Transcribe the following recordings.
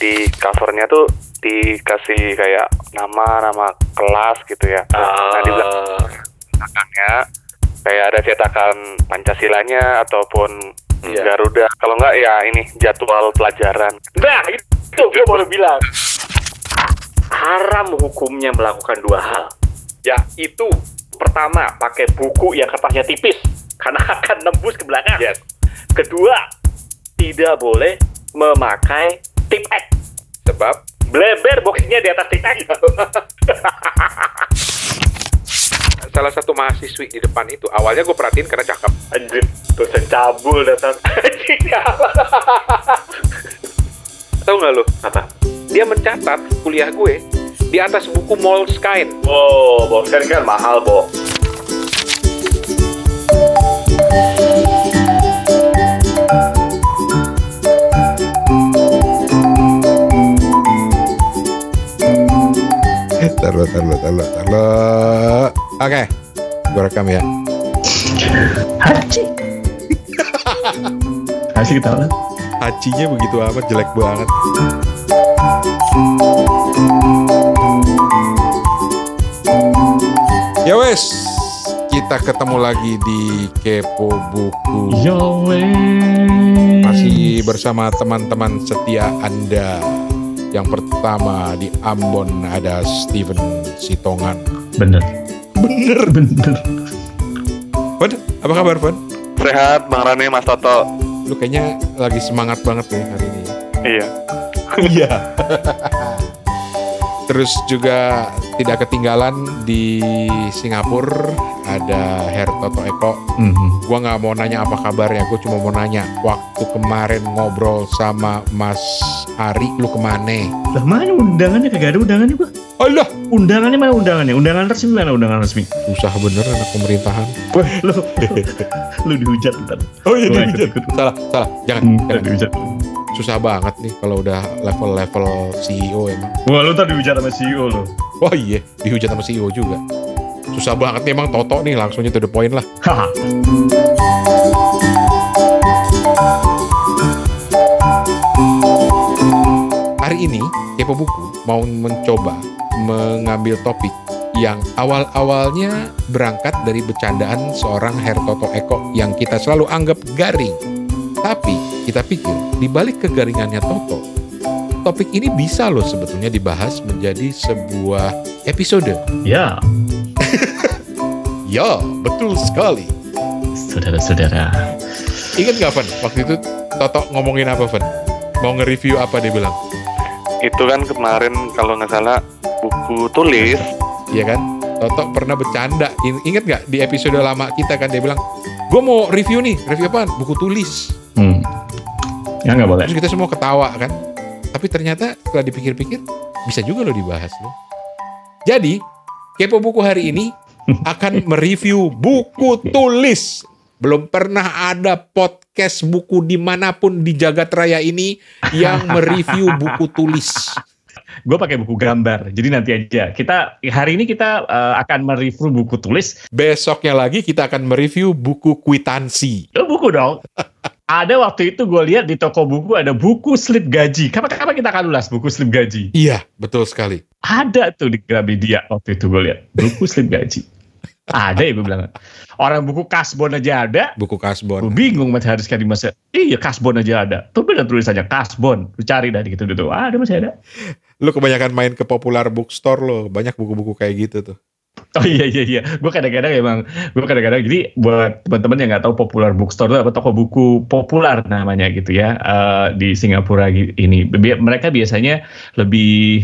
di covernya tuh dikasih kayak nama nama kelas gitu ya. Nah di belakangnya kayak ada cetakan Pancasilanya ataupun Iya. Garuda. Kalau enggak ya ini jadwal pelajaran. Nah, itu gue baru bilang. Haram hukumnya melakukan dua hal. Ya, itu pertama, pakai buku yang kertasnya tipis. Karena akan nembus ke belakang. Kedua, tidak boleh memakai tip X. Sebab Bleber boxnya di atas tip X. salah satu mahasiswi di depan itu awalnya gue perhatiin karena cakep. Anjir, dosen cabul datang. Anjing, Tahu nggak lo? Apa? Dia mencatat kuliah gue di atas buku Moleskine. Oh, box kan kan mahal, Bo. Taruh, taruh, taruh, taruh. Oke, gue rekam ya. Haji. Asik ketawa. Hacinya begitu amat jelek banget. Ya wes, kita ketemu lagi di Kepo Buku. Yo Masih bersama teman-teman setia Anda. Yang pertama di Ambon ada Steven Sitongan. Bener. Bener. Bener. Fon, apa kabar Fon? Sehat Bang Rane Mas Toto. Lu kayaknya lagi semangat banget nih hari ini. Iya. Iya. Terus juga tidak ketinggalan di Singapura ada Her Toto Eko. Mhm. Gua nggak mau nanya apa kabarnya, gue cuma mau nanya waktu kemarin ngobrol sama Mas Ari, lu ke mana? Lah mana undangannya kagak ada undangannya gua. Allah, Undangannya mana undangannya? Undangan resmi mana undangan resmi? susah bener anak pemerintahan. Wah, lu lu dihujat ntar. Oh iya, dihujat. Salah, salah. Jangan, Hmm, jangan. dihujat. Susah banget nih kalau udah level-level CEO emang. Wah, lu tadi dihujat sama CEO lo. Oh iya, dihujat sama CEO juga. Susah banget nih emang Toto nih langsungnya to the point lah. Hari ini Kepo Buku mau mencoba mengambil topik yang awal-awalnya berangkat dari bercandaan seorang Hertoto Eko yang kita selalu anggap garing. Tapi kita pikir di balik kegaringannya Toto, topik ini bisa loh sebetulnya dibahas menjadi sebuah episode. Ya, Ya, betul sekali. saudara-saudara. Ingat gak, Van? Waktu itu Toto ngomongin apa, Van? Mau nge-review apa dia bilang? Itu kan kemarin kalau nggak salah buku tulis. Iya kan? Toto pernah bercanda. In- Ingat gak di episode lama kita kan dia bilang, gue mau review nih, review apaan? Buku tulis. Hmm. Ya nggak boleh. Terus kita semua ketawa kan. Tapi ternyata setelah dipikir-pikir, bisa juga loh dibahas loh. Jadi, Kepo Buku hari ini akan mereview buku tulis. Belum pernah ada podcast buku di mana pun di jagat raya ini yang mereview buku tulis. Gue pakai buku gambar. Jadi nanti aja. Kita hari ini kita eh, akan mereview buku tulis. Besoknya lagi kita akan mereview buku kwitansi. Oh, buku dong. ada waktu itu gue lihat di toko buku ada buku slip gaji. Kapan kapan kita akan ulas buku slip gaji? Iya, betul sekali. Ada tuh di Gramedia waktu itu gue lihat buku slip gaji. ada ya gue bilang. Orang buku kasbon aja ada. Buku Gue kasbon. bingung masih harus sekali masa. Iya kasbon aja ada. Tuh bener tulisannya kasbon. Lu cari dah gitu gitu. Ada masih ada. Lu kebanyakan main ke popular bookstore lo. Banyak buku-buku kayak gitu tuh. Oh iya iya iya. Gue kadang-kadang emang gue kadang-kadang jadi buat teman-teman yang nggak tahu popular bookstore itu apa toko buku populer namanya gitu ya eh, di Singapura ini. Bi- Mereka biasanya lebih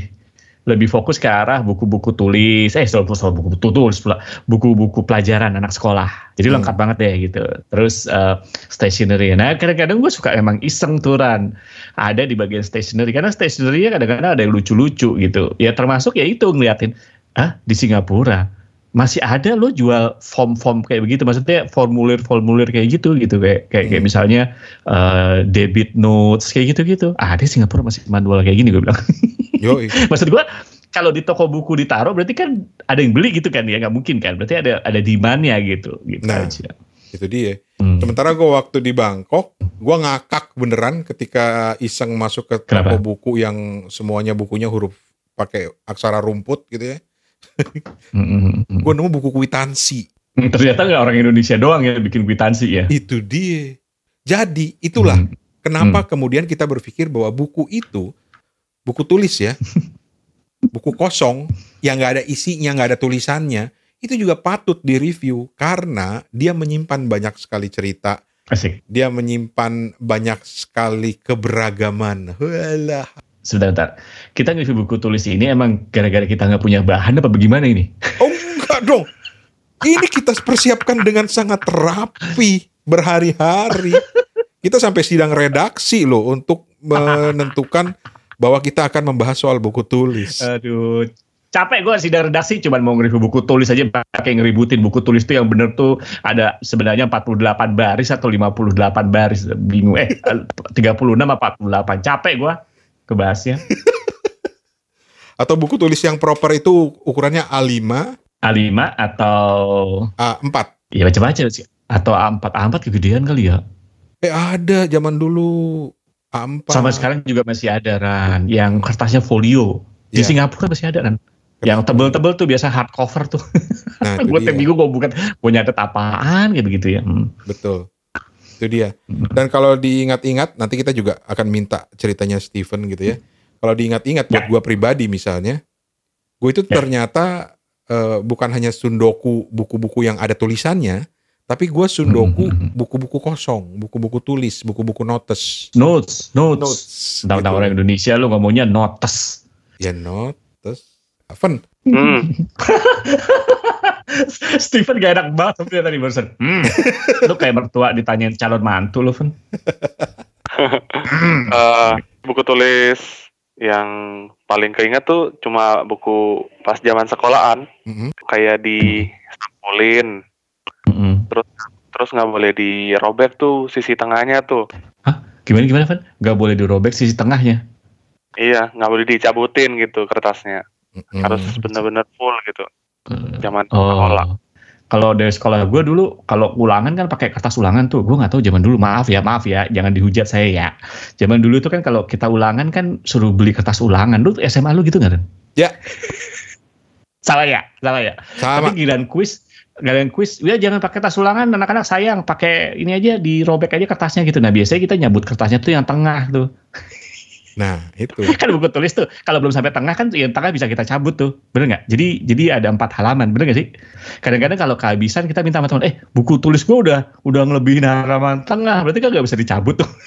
lebih fokus ke arah buku-buku tulis, eh soal, soal buku tulis pula, buku-buku pelajaran anak sekolah. Jadi Hmm. lengkap banget deh gitu. Terus eh, stationery. Nah kadang-kadang gue suka emang iseng turan ada di bagian stationery karena stationery kadang-kadang ada yang lucu-lucu gitu. Ya termasuk ya itu ngeliatin, ah di Singapura masih ada lo jual form-form kayak begitu maksudnya formulir-formulir kayak gitu gitu kayak kayak, kayak Hmm. misalnya eh, debit notes kayak gitu-gitu ada di Singapura masih manual kayak gini gue bilang maksud gue kalau di toko buku ditaruh berarti kan ada yang beli gitu kan ya nggak mungkin kan berarti ada ada demandnya gitu gitu Nah. aja Itu dia. Hmm. Sementara gue waktu di Bangkok, gue ngakak beneran ketika iseng masuk ke toko Kenapa? buku yang semuanya bukunya huruf pakai aksara rumput gitu ya. Hmm, hmm, hmm. Gue nemu buku kwitansi. Hmm, Ternyata nggak orang Indonesia doang yang bikin kwitansi ya. Itu dia. Jadi itulah Hmm. kenapa kemudian kita berpikir bahwa buku itu buku tulis ya, buku kosong yang nggak ada isinya, nggak ada tulisannya, itu juga patut direview karena dia menyimpan banyak sekali cerita, Asik. dia menyimpan banyak sekali keberagaman. Walah. Sebentar, kita nge-review buku tulis ini emang gara-gara kita nggak punya bahan apa bagaimana ini? Oh enggak dong. Ini kita persiapkan dengan sangat rapi berhari-hari. Kita sampai sidang redaksi loh untuk menentukan bahwa kita akan membahas soal buku tulis. Aduh, capek gue sidang redaksi cuman mau nge-review buku tulis aja pakai ngeributin buku tulis tuh yang bener tuh ada sebenarnya 48 baris atau 58 baris bingung eh 36 apa 48 capek gue kebahasnya. Atau buku tulis yang proper itu ukurannya A5, A5 atau A4. ya macam-macam sih. Atau A4 A4 kegedean kali ya. Eh ada zaman dulu A4. sama sekarang juga masih ada Ran. Yang kertasnya folio. Di Iya. Singapura masih ada kan yang tebel-tebel tuh biasa hardcover tuh. Nah, gue tiap minggu gue bukan gue nyatet apaan kayak begitu ya. Hmm. Betul. Itu dia. Hmm. Dan kalau diingat-ingat, nanti kita juga akan minta ceritanya Steven gitu ya. Kalau diingat-ingat buat Ya. gua pribadi misalnya, gue itu Ya. ternyata eh, bukan hanya sundoku buku-buku yang ada tulisannya, tapi gua sundoku Hmm. buku-buku kosong, buku-buku tulis, buku-buku notes. notes notes, Notes. Gitu. orang Indonesia lu ngomongnya notes Ya notes. Evan, Hmm. Steven gak enak banget tapi tadi barusan hmm. lu kayak mertua ditanyain calon mantu lu Fen Eh, buku tulis yang paling keinget tuh cuma buku pas zaman sekolahan. Mhm. kayak di sampulin. Mm-mm. terus nggak boleh dirobek tuh sisi tengahnya tuh. Gimana gimana Fen gak boleh dirobek sisi tengahnya? Iya nggak boleh dicabutin gitu kertasnya Mm-mm. harus bener-bener full gitu Eh, zaman sekolah Oh, kalau dari sekolah gue dulu, kalau ulangan kan pakai kertas ulangan tuh. Gue nggak tahu zaman dulu. Maaf ya, maaf ya, jangan dihujat saya ya. Zaman dulu tuh kan kalau kita ulangan kan suruh beli kertas ulangan. Lu SMA lu gitu nggak Ren? Ya. Salah ya, salah ya. sama. Tapi giliran kuis, giliran kuis, ya jangan pakai kertas ulangan. Anak-anak sayang, pakai ini aja dirobek aja kertasnya gitu. Nah biasanya kita nyabut kertasnya tuh yang tengah tuh. Nah, itu. kan buku tulis tuh kalau belum sampai tengah kan yang tengah bisa kita cabut tuh. Bener nggak? Jadi jadi ada empat halaman bener nggak sih? Kadang-kadang kalau kehabisan kita minta sama teman eh buku tulis gua udah udah ngelebihin halaman tengah berarti kan nggak bisa dicabut tuh.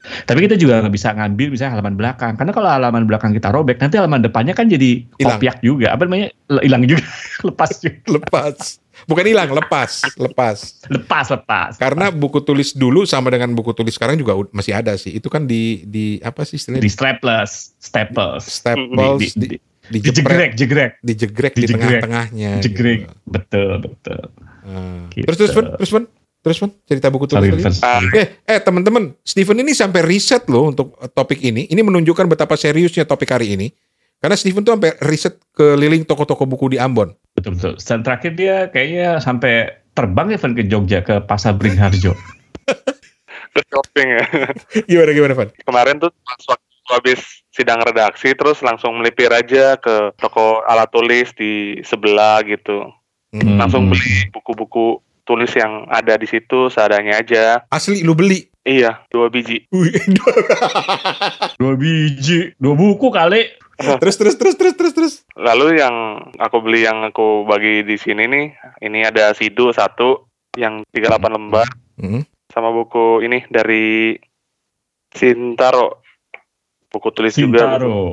Tapi kita juga nggak bisa ngambil misalnya halaman belakang karena kalau halaman belakang kita robek nanti halaman depannya kan jadi kopiak juga. Apa namanya? Hilang juga lepas juga. Lepas. Bukan hilang, lepas, lepas. lepas lepas Karena buku tulis dulu sama dengan buku tulis sekarang juga masih ada sih. Itu kan di di apa sih istilahnya? di strapless staples staples, di, di, di, di, dijeprek, dijegrek jegrek dijegrek di Dijegrek. tengah-tengahnya. jegrek gitu. betul betul Ah. Gitu. Terus terus terus terus Fen, cerita buku tulis Sorry, tadi. Ah. Eh, eh teman-teman, Steven ini sampai riset loh untuk topik ini. Ini menunjukkan betapa seriusnya topik hari ini. Karena Steven tuh sampai riset keliling toko-toko buku di Ambon. Betul betul. Dan terakhir dia kayaknya sampai terbang ya Van ke Jogja ke Pasar Beringharjo. terus shopping ya Gimana gimana, Van? kemarin tuh pas waktu habis sidang redaksi terus langsung melipir aja ke toko alat tulis di sebelah gitu Hmm. langsung beli buku-buku tulis yang ada di situ seadanya aja Asli lu beli. iya dua biji Dua biji, dua buku kali. terus terus terus terus terus terus. lalu yang aku beli yang aku bagi di sini nih ini ada sidu satu yang 38 lembar Hmm. sama buku ini dari Sintaro buku tulis juga Sintaro.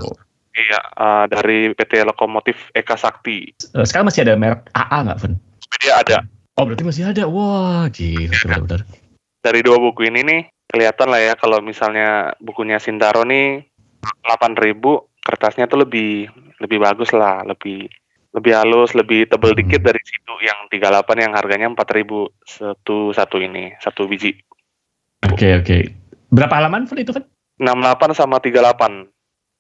iya eh, dari PT Lokomotif Eka Sakti Eh, Sekarang masih ada merek AA nggak, Van? dia ada Oh berarti masih ada. Wah, gila benar-benar. dari dua buku ini nih kelihatan lah ya kalau misalnya bukunya Sintaro nih 8000 kertasnya tuh lebih lebih bagus lah lebih lebih halus lebih tebel Hmm. dikit dari situ yang 38 yang harganya 4000 satu satu ini satu biji Oke oke. Berapa halaman Van itu Van? 68 sama 38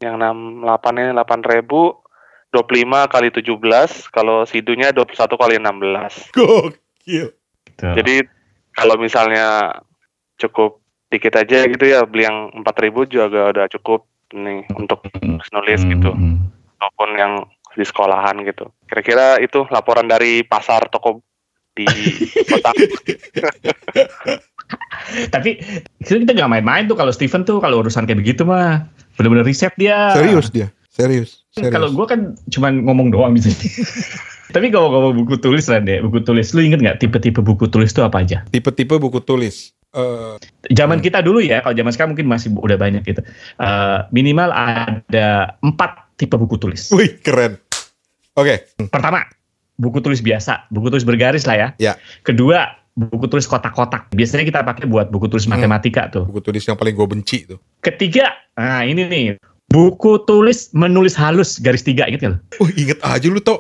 yang 68 ini 8000 25 kali 17 kalau sidunya 21 kali 16 Gokil. Jadi kalau misalnya cukup dikit aja gitu ya beli yang 4000 juga udah cukup nih untuk nulis gitu ataupun yang di sekolahan gitu. Kira-kira itu laporan dari pasar toko di kota. Tapi kita kita nggak main-main tuh kalau Steven tuh kalau urusan kayak begitu mah bener-bener riset dia. Serius dia, serius. serius. Kalau gue kan cuman ngomong doang di sini. Tapi kalau ngomong buku tulis lah deh, buku tulis. Lu inget nggak tipe-tipe buku tulis itu apa aja? tipe-tipe buku tulis. Eh, Zaman kita dulu ya, kalau zaman sekarang mungkin masih udah banyak gitu. Eh, minimal ada empat tipe buku tulis. wih keren. Oke, Pertama, buku tulis biasa, buku tulis bergaris lah ya. Ya. Kedua, buku tulis kotak-kotak. Biasanya kita pakai buat buku tulis Hmm. matematika tuh. buku tulis yang paling gue benci tuh. Ketiga, nah ini nih, buku tulis menulis halus garis tiga gitu loh. Oh inget aja lu tau.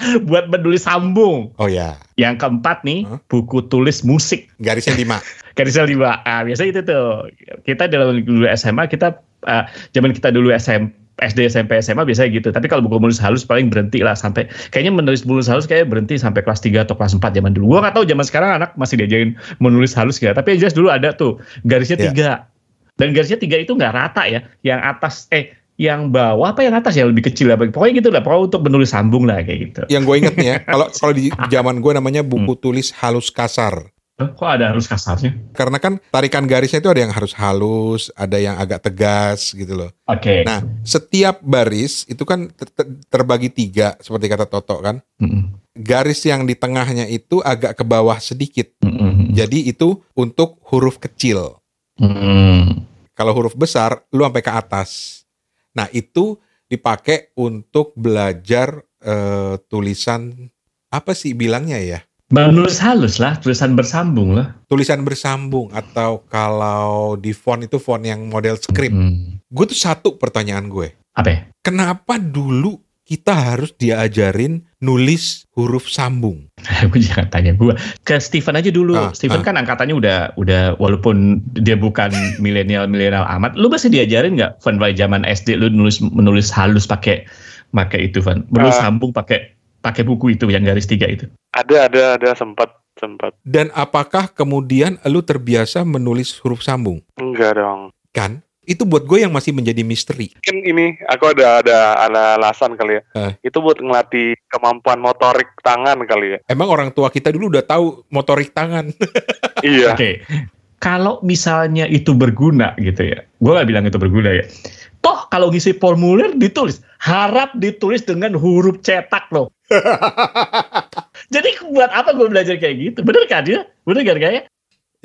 buat menulis sambung. Oh ya, Yang keempat nih, Hah? buku tulis musik. garisnya lima. Garisnya lima. Ah, biasanya itu tuh. Kita dalam dulu SMA, kita, ah, zaman kita dulu SM, SD, SMP, SMA biasanya gitu. Tapi kalau buku menulis halus paling berhenti lah sampai, kayaknya menulis menulis halus kayak berhenti sampai kelas 3 atau kelas 4 zaman dulu. Gua nggak tahu zaman sekarang anak masih diajarin menulis halus gak. Tapi yang jelas dulu ada tuh, garisnya Iya. tiga. Dan garisnya tiga itu nggak rata ya. Yang atas, eh, yang bawah apa yang atas ya lebih kecil lah. Pokoknya gitu lah. Pokoknya untuk menulis sambung lah kayak gitu. Yang gue inget nih ya, kalau kalau di zaman gue namanya buku tulis halus kasar. Kok ada halus kasarnya? Karena kan tarikan garisnya itu ada yang harus halus, ada yang agak tegas gitu loh. Oke. Nah, setiap baris itu kan ter- ter- terbagi tiga seperti kata Toto kan. Mm-mm. Garis yang di tengahnya itu agak ke bawah sedikit. Mm-mm. Jadi itu untuk huruf kecil. Mm. Kalau huruf besar, lu sampai ke atas. Nah, itu dipakai untuk belajar eh, tulisan apa sih bilangnya ya? Menulis halus lah, tulisan bersambung lah. Tulisan bersambung atau kalau di font itu font yang model script. Mm. Gue tuh satu pertanyaan gue. Apa ya? Kenapa dulu kita harus diajarin nulis huruf sambung? gue jangan tanya gue. Ke Steven aja dulu. Ah, Steven ah. kan angkatannya udah udah walaupun dia bukan milenial-milenial amat, lu masih diajarin nggak Van dari zaman SD lu nulis menulis halus pakai pakai itu Van. Menulis Ah. sambung pakai pakai buku itu yang garis tiga itu. Ada ada ada sempat sempat. Dan apakah kemudian lu terbiasa menulis huruf sambung? Enggak dong. Kan? Itu buat gue yang masih menjadi misteri. Mungkin ini aku ada ada ada alasan kali ya. Eh. Itu buat ngelatih kemampuan motorik tangan kali ya. Emang orang tua kita dulu udah tahu motorik tangan. iya. Oke. Kalau misalnya itu berguna gitu ya. Gue gak bilang itu berguna ya. Toh kalau ngisi formulir ditulis. Harap ditulis dengan huruf cetak loh. Jadi buat apa gue belajar kayak gitu? Bener kan dia? Bener kan kayak?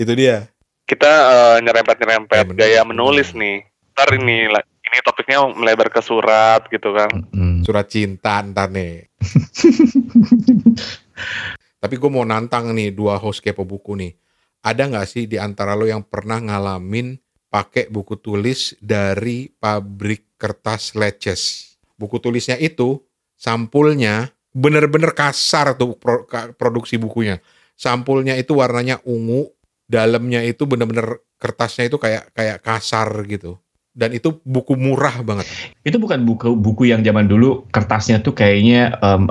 itu dia. Kita eh, nyerempet-nyerempet Ya, gaya menulis nih. Ntar ini lah- ini topiknya melebar ke surat gitu kan. Surat cinta ntar nih. Tapi gue mau nantang nih dua host kepo buku nih. Ada nggak sih di antara lo yang pernah ngalamin pakai buku tulis dari pabrik kertas leces? Buku tulisnya itu sampulnya bener-bener kasar tuh pro- ka- produksi bukunya. Sampulnya itu warnanya ungu, dalamnya itu bener-bener kertasnya itu kayak kayak kasar gitu. Dan itu buku murah banget. Itu bukan buku buku yang zaman dulu kertasnya tuh kayaknya em,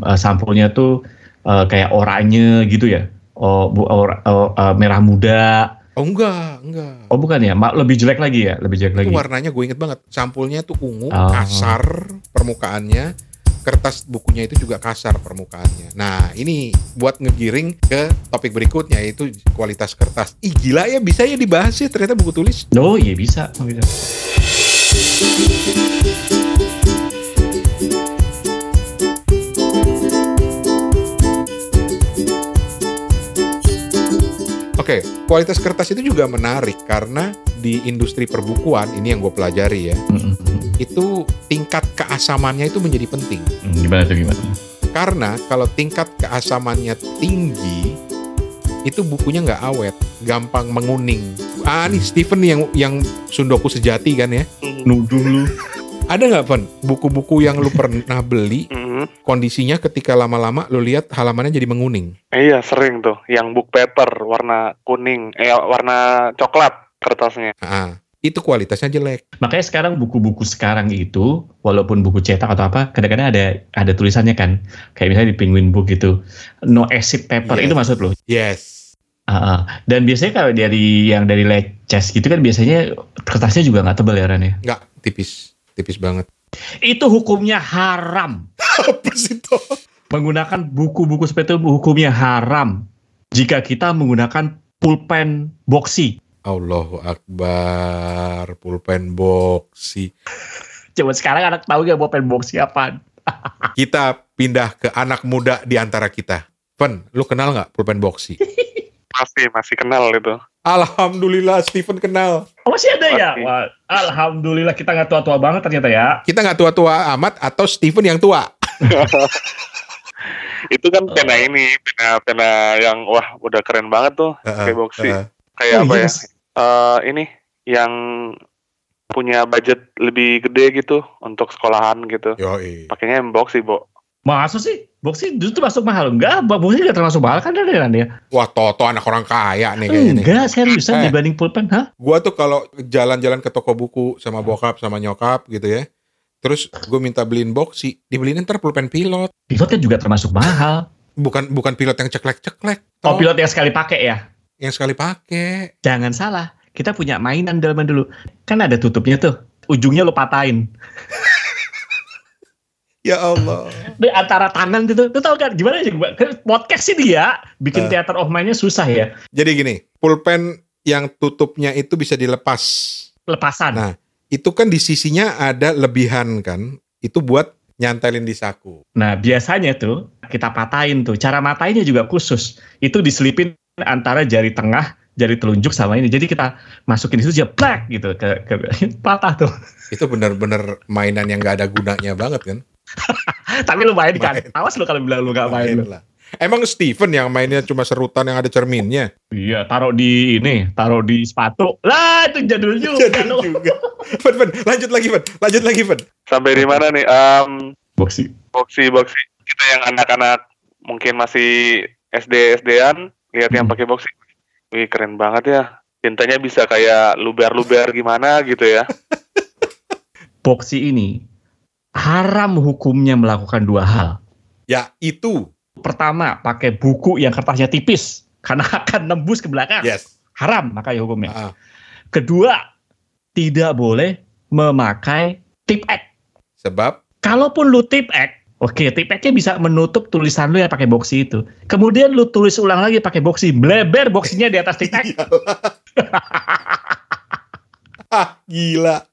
eh, sampulnya tuh eh, kayak oranye gitu ya. Oh, bu, or- oh, eh, merah muda. Oh enggak, enggak. Oh bukan ya, lebih jelek lagi ya, lebih jelek lagi. Itu warnanya gue inget banget. Sampulnya tuh ungu, Oh. kasar permukaannya. Kertas bukunya itu juga kasar permukaannya. Nah ini buat ngegiring ke topik berikutnya yaitu kualitas kertas. Ih gila ya bisa ya dibahas ya ternyata buku tulis. Oh iya bisa, bisa. Oke, kualitas kertas itu juga menarik karena di industri perbukuan ini yang gue pelajari ya, Mm-mm. itu tingkat keasamannya itu menjadi penting. Hmm, Gimana tuh gimana? Karena kalau tingkat keasamannya tinggi, itu bukunya nggak awet, gampang menguning. Ah nih Steven nih yang yang sundoku sejati kan ya. Nuduh lu. Ada nggak Van buku-buku yang lu pernah beli Mhm. kondisinya ketika lama-lama lu lihat halamannya jadi menguning? Iya sering tuh. Yang book paper warna kuning, eh warna coklat kertasnya. Ah, itu kualitasnya jelek. Makanya sekarang buku-buku sekarang itu, walaupun buku cetak atau apa, kadang-kadang ada ada tulisannya kan, kayak misalnya di Penguin Book gitu, no acid paper Yes. itu maksud lo. Yes. Ah, ah. Dan biasanya kalau dari yang dari leces gitu kan biasanya kertasnya juga nggak tebal ya Ran ya. Nggak tipis, tipis banget. Itu hukumnya haram. Apa sih itu? Menggunakan buku-buku seperti itu hukumnya haram. Jika kita menggunakan pulpen boxy. Allahu Akbar, pulpen boxy. Coba sekarang anak tahu gak pulpen boxy apa? Kita pindah ke anak muda di antara kita. Pen, lu kenal nggak pulpen boxy? Masih masih kenal itu. Alhamdulillah Steven kenal. Oh, masih ada ya? Pasti. Wah, Alhamdulillah kita nggak tua-tua banget ternyata ya. Kita nggak tua-tua amat atau Steven yang tua? Itu kan pena ini, pena pena yang wah udah keren banget tuh, kayak boxy. Heeh. Kayak Oh, apa ya? yes. Eh, ini yang punya budget lebih gede gitu untuk sekolahan gitu. Pakainya yang boxy, Bo. Masa sih? Boxy justru masuk mahal. Enggak, boxy nggak termasuk mahal kan ada ya? Wah, Toto anak orang kaya nih kayaknya nih. Enggak, seriusan Eh. dibanding pulpen, hah? Gua tuh kalau jalan-jalan ke toko buku sama bokap sama nyokap gitu ya. Terus gue minta beliin boxy, dibeliin ntar pulpen pilot. Pilotnya juga termasuk mahal. Bukan bukan pilot yang ceklek-ceklek. Oh, pilot yang sekali pakai ya? yang sekali pakai. Jangan salah, kita punya mainan zaman dulu. Kan ada tutupnya tuh. Ujungnya lo patahin. Ya Allah. Di antara tangan gitu. Lu tau kan gimana sih? Podcast sih dia bikin Eh. theater of mind-nya susah ya. Jadi gini, pulpen yang tutupnya itu bisa dilepas. Lepasan. Nah, itu kan di sisinya ada lebihan kan. Itu buat nyantelin di saku. Nah, biasanya tuh kita patahin tuh. Cara matainnya juga khusus. Itu diselipin antara jari tengah, jari telunjuk sama ini. Jadi kita masukin di situ plak gitu ke, ke patah tuh. Itu benar-benar mainan yang gak ada gunanya banget kan. Tapi lu main kan. Main. Awas lu kalau bilang lu gak main. Main lah. Emang Steven yang mainnya cuma serutan yang ada cerminnya? Iya, taruh di ini, taruh di sepatu. Lah, itu jadul juga. lu. juga. Fen, Fen, lanjut lagi, Fen. Lanjut lagi, Fen. Sampai di mana nih? Em, Boxy. boxy boxy. Kita yang anak-anak mungkin masih SD SD-an lihat yang Hmm. pakai boxy. Wih, keren banget ya. Tintanya bisa kayak luber-luber gimana gitu ya. Boxy ini haram hukumnya melakukan dua hal. Ya, itu. Pertama, pakai buku yang kertasnya tipis karena akan nembus ke belakang. Yes. Haram makanya hukumnya. Ah, Kedua, tidak boleh memakai tip X. sebab Kalaupun lu tip X, oke tip X-nya bisa menutup tulisan lu yang pakai boxy itu. Kemudian lu tulis ulang lagi pakai boxy, bleber boxynya di atas tip X. ah, gila.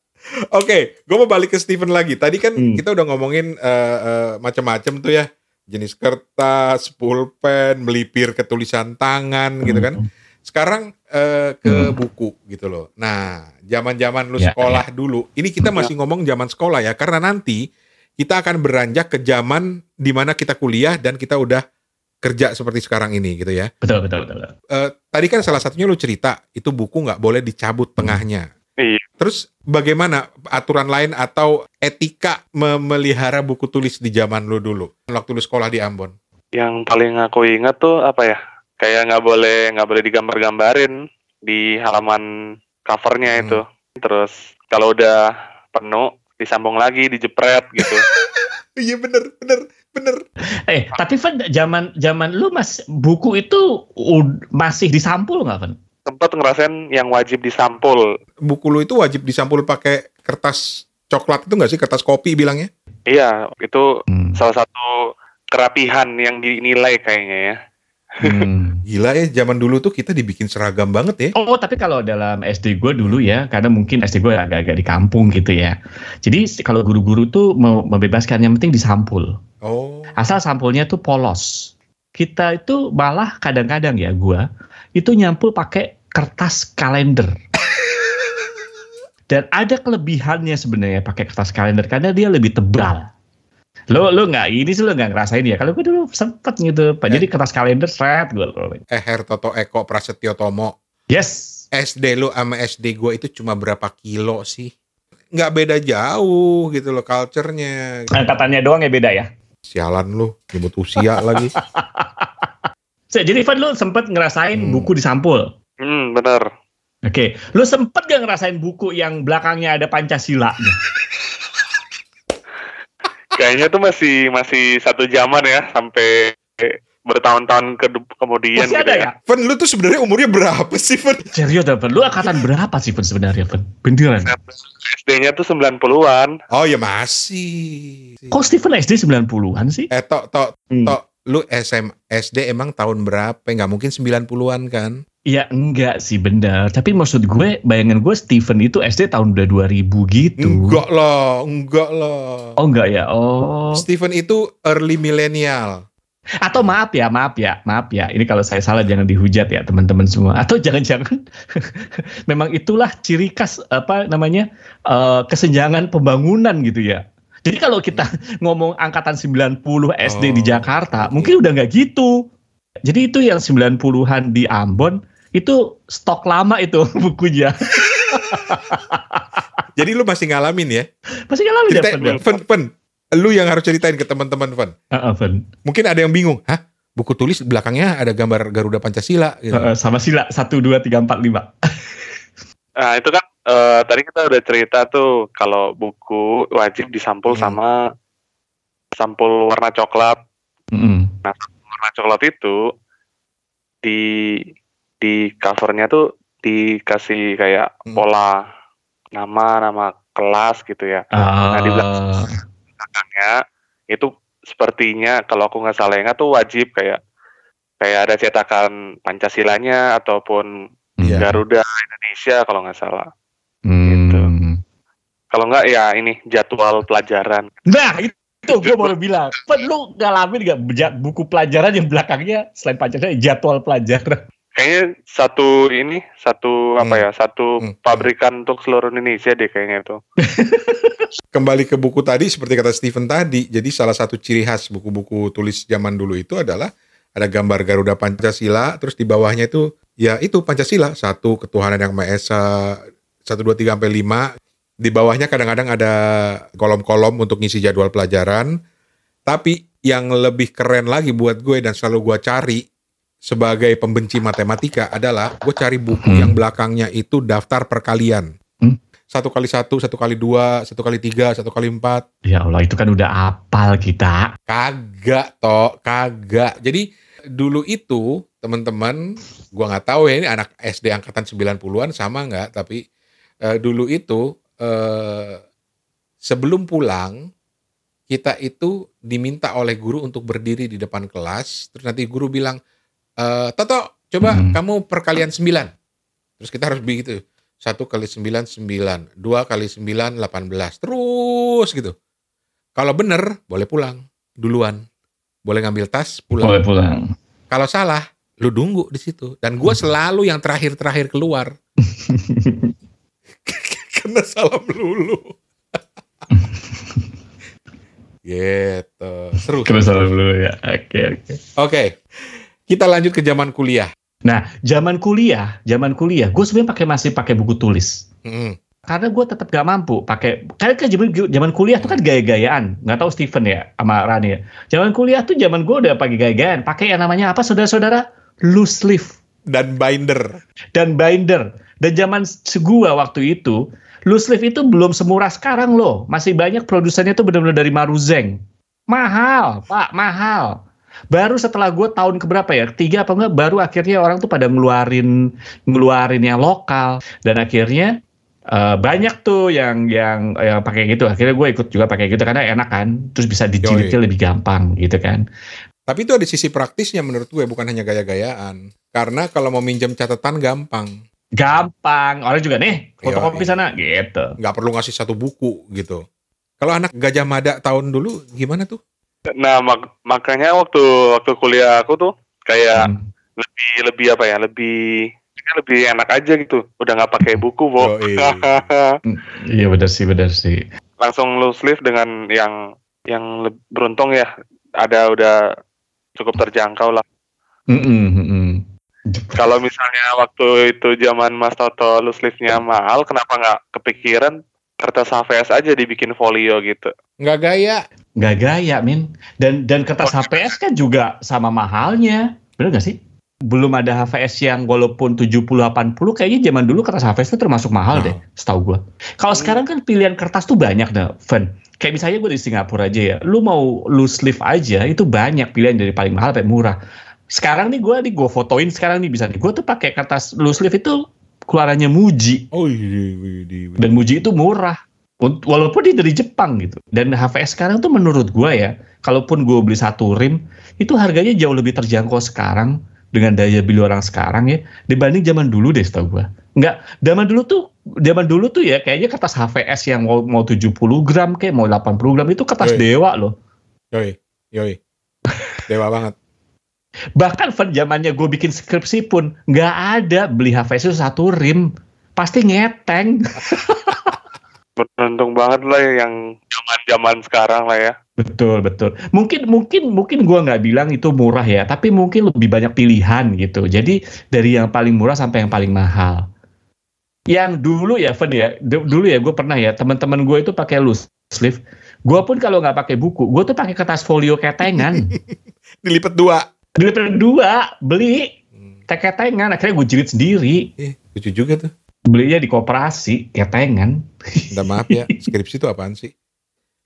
Oke, gue mau balik ke Steven lagi. Tadi kan Hmm. kita udah ngomongin eh, eh, macam-macam tuh ya. Jenis kertas, pulpen, melipir ke tulisan tangan gitu kan. Sekarang eh, ke Hmm. buku gitu loh. Nah, zaman-zaman lu Ya, sekolah dulu. Ini kita masih ngomong zaman sekolah ya, karena nanti kita akan beranjak ke zaman di mana kita kuliah dan kita udah kerja seperti sekarang ini gitu ya. Betul, betul, betul. betul. Eh, tadi kan salah satunya lu cerita itu buku nggak boleh dicabut tengahnya. Iya. Terus bagaimana aturan lain atau etika memelihara buku tulis di zaman lu dulu waktu lu sekolah di Ambon? Yang paling aku ingat tuh apa ya? Kayak nggak boleh nggak boleh digambar-gambarin di halaman covernya Hmm. itu. Terus kalau udah penuh disambung lagi, dijepret gitu. Iya bener bener bener. Eh, tapi Van, zaman zaman lu mas buku itu masih disampul nggak, Van? Sempat ngerasain yang wajib disampul. Buku lu itu wajib disampul pakai kertas coklat itu nggak sih kertas kopi bilangnya? Iya, itu Hmm. salah satu kerapihan yang dinilai kayaknya ya. Hmm. Gila ya zaman dulu tuh kita dibikin seragam banget ya. Oh, tapi kalau dalam SD gue dulu ya, karena mungkin SD gue agak-agak di kampung gitu ya. Jadi kalau guru-guru tuh mau membebaskan yang penting disampul. Oh. Asal sampulnya tuh polos. Kita itu malah kadang-kadang ya gua itu nyampul pakai kertas kalender. Dan ada kelebihannya sebenarnya pakai kertas kalender karena dia lebih tebal. Lo lo nggak ini sih lo nggak ngerasain ya. Kalau gue dulu sempet gitu, Pak. Jadi kertas kalender seret gue. Eh Her Toto Eko Prasetyo Tomo. Yes. SD lu sama SD gua itu cuma berapa kilo sih? Nggak beda jauh gitu loh culture-nya. Angkatannya doang ya beda ya. Sialan lu, nyebut usia lagi. So, jadi Ivan lu sempet ngerasain Hmm. buku disampul. Hmm, bener. Oke, lu sempet gak ngerasain buku yang belakangnya ada Pancasila? Kayaknya tuh masih masih satu zaman ya sampai bertahun-tahun ke kemudian Masih gitu ada ya. ya? Fen, lu tuh sebenarnya umurnya berapa sih, Fen? Serius Fen, lu angkatan berapa sih Fen sebenarnya Fen? Beneran? SD-nya tuh 90-an. Oh ya masih. Kok Steven SD 90-an sih? Eh, tok, tok, Hmm. tok. Lu SM, SD emang tahun berapa? Nggak mungkin 90-an kan? Ya enggak sih bener, tapi maksud gue bayangan gue Steven itu SD tahun udah 2000 gitu. Enggak lah, enggak lah. Oh enggak ya, oh. Steven itu early millennial. Atau maaf ya, maaf ya, maaf ya. Ini kalau saya salah jangan dihujat ya teman-teman semua. Atau jangan-jangan memang itulah ciri khas apa namanya eh, kesenjangan pembangunan gitu ya. Jadi kalau kita ngomong angkatan 90 SD di Oh, Jakarta, oke. mungkin udah nggak gitu. Jadi itu yang 90-an di Ambon itu stok lama itu bukunya. Jadi lu masih ngalamin ya? Masih ngalamin ya, Ceritain, Fen? Fen, Fen, lu yang harus ceritain ke teman-teman, Fen. Heeh, Fen. Mungkin ada yang bingung, hah? Buku tulis belakangnya ada gambar Garuda Pancasila. Gitu. Heeh, sama sila 1 2 3 4 5. Nah, itu kan eh, tadi kita udah cerita tuh kalau buku wajib disampul Hmm. sama sampul warna coklat. Heeh. Warna coklat itu di di covernya tuh dikasih kayak Hmm. pola nama nama kelas gitu ya. Nah, di Ah. belakangnya itu sepertinya kalau aku nggak salah ingat tuh wajib kayak kayak ada cetakan Pancasilanya ataupun Iya. Garuda Indonesia kalau nggak salah. gitu. Kalau nggak ya ini jadwal pelajaran. Nah, itu gue baru bilang. Pen, lu ngalamin gak buku pelajaran yang belakangnya selain Pancasila jadwal pelajaran? Kayaknya satu ini satu apa Hmm. ya satu Hmm. pabrikan untuk seluruh Indonesia deh kayaknya itu. Kembali ke buku tadi, seperti kata Steven tadi, jadi salah satu ciri khas buku-buku tulis zaman dulu itu adalah ada gambar Garuda Pancasila, terus di bawahnya itu ya itu Pancasila, satu ketuhanan yang Maha Esa, satu dua tiga sampai lima. Di bawahnya kadang-kadang ada kolom-kolom untuk ngisi jadwal pelajaran. Tapi yang lebih keren lagi buat gue dan selalu gue cari sebagai pembenci matematika adalah gue cari buku Hmm. yang belakangnya itu daftar perkalian. Hmm. Satu kali satu, satu kali dua, satu kali tiga, satu kali empat. Ya Allah, itu kan udah apal kita. Kagak toh, kagak. Jadi dulu itu teman-teman, gua nggak tahu ya ini anak SD angkatan 90-an sama nggak, tapi eh, dulu itu eh, sebelum pulang kita itu diminta oleh guru untuk berdiri di depan kelas, terus nanti guru bilang, eh, Toto, coba Hmm. kamu perkalian 9. Terus kita harus begitu. Satu kali sembilan sembilan, dua kali sembilan delapan belas, terus gitu. Kalau bener boleh pulang duluan, boleh ngambil tas pulang. Boleh pulang. Kalau salah, lu tunggu di situ. Dan gua selalu yang terakhir-terakhir keluar. Kena salah melulu. gitu. Seru. Kena salah dulu ya. Oke, oke. Oke. Kita lanjut ke zaman kuliah. Nah, zaman kuliah, zaman kuliah, gue sebenarnya pakai masih pakai buku tulis. Mm. Karena gue tetap gak mampu pakai. Karena kan zaman zaman kuliah tuh kan gaya-gayaan. Nggak tahu Steven ya sama Rani ya. Zaman kuliah tuh zaman gue udah pakai gaya-gayaan. Pakai yang namanya apa saudara-saudara? Loose sleeve Dan binder. dan binder. Dan zaman gua waktu itu, loose sleeve itu belum semurah sekarang loh. Masih banyak produsennya tuh benar-benar dari Maruzeng. Mahal, Pak, mahal. Baru setelah gue tahun keberapa ya, ketiga apa enggak, baru akhirnya orang tuh pada ngeluarin ngeluarin yang lokal dan akhirnya eh, banyak tuh yang yang yang pakai gitu. Akhirnya gue ikut juga pakai gitu karena enak kan, terus bisa dijilitnya lebih gampang gitu kan. Tapi itu ada sisi praktisnya menurut gue, bukan hanya gaya-gayaan. Karena kalau mau minjem catatan gampang. Gampang, orang juga nih fotokopi sana gitu. Nggak perlu ngasih satu buku gitu. Kalau anak Gajah Mada tahun dulu gimana tuh? Nah, mak- makanya waktu waktu kuliah aku tuh kayak Hmm. lebih lebih apa ya lebih lebih enak aja gitu udah nggak pakai buku bo Yoi. Iya benar sih, benar sih. langsung loose sleeve dengan yang yang beruntung ya ada udah cukup terjangkau lah Mm-mm, mm-mm. kalau misalnya waktu itu zaman Mas Toto loose sleeve-nya mahal kenapa nggak kepikiran kertas HVS aja dibikin folio gitu Nggak gaya. Nggak gaya, Min. Dan dan kertas HPS kan juga sama mahalnya. Bener nggak sih? belum ada HVS yang walaupun 70-80 kayaknya zaman dulu kertas HVS itu termasuk mahal deh setahu gue. Kalau sekarang kan pilihan kertas tuh banyak dah, Van. Kayak misalnya gue di Singapura aja ya, lu mau loose sleeve aja itu banyak pilihan dari paling mahal sampai murah. Sekarang nih gue nih gue fotoin sekarang nih bisa nih, gue tuh pakai kertas loose sleeve itu keluarannya Muji Oh iya, iya, dan Muji itu murah. Walaupun dia dari Jepang gitu. Dan HVS sekarang tuh menurut gue ya, kalaupun gue beli satu rim, itu harganya jauh lebih terjangkau sekarang dengan daya beli orang sekarang ya, dibanding zaman dulu deh setahu gue. Enggak, zaman dulu tuh, zaman dulu tuh ya kayaknya kertas HVS yang mau mau 70 gram kayak mau 80 gram itu kertas Yoi. dewa loh. Yoi, yoi. Dewa banget. Bahkan Van, zamannya gue bikin skripsi pun nggak ada beli HVS itu satu rim. Pasti ngeteng. Beruntung banget lah yang zaman-zaman sekarang lah ya. Betul betul. Mungkin mungkin mungkin gua nggak bilang itu murah ya, tapi mungkin lebih banyak pilihan gitu. Jadi dari yang paling murah sampai yang paling mahal. Yang dulu ya, Fen ya, du- dulu ya gue pernah ya teman-teman gue itu pakai loose sleeve. Gue pun kalau nggak pakai buku, gue tuh pakai kertas folio ketengan. Dilipat dua. Dilipat dua, beli ketengan. Akhirnya gue jilid sendiri. Eh, lucu juga tuh. Belinya di koperasi ketengan. Minta maaf ya, skripsi itu apaan sih?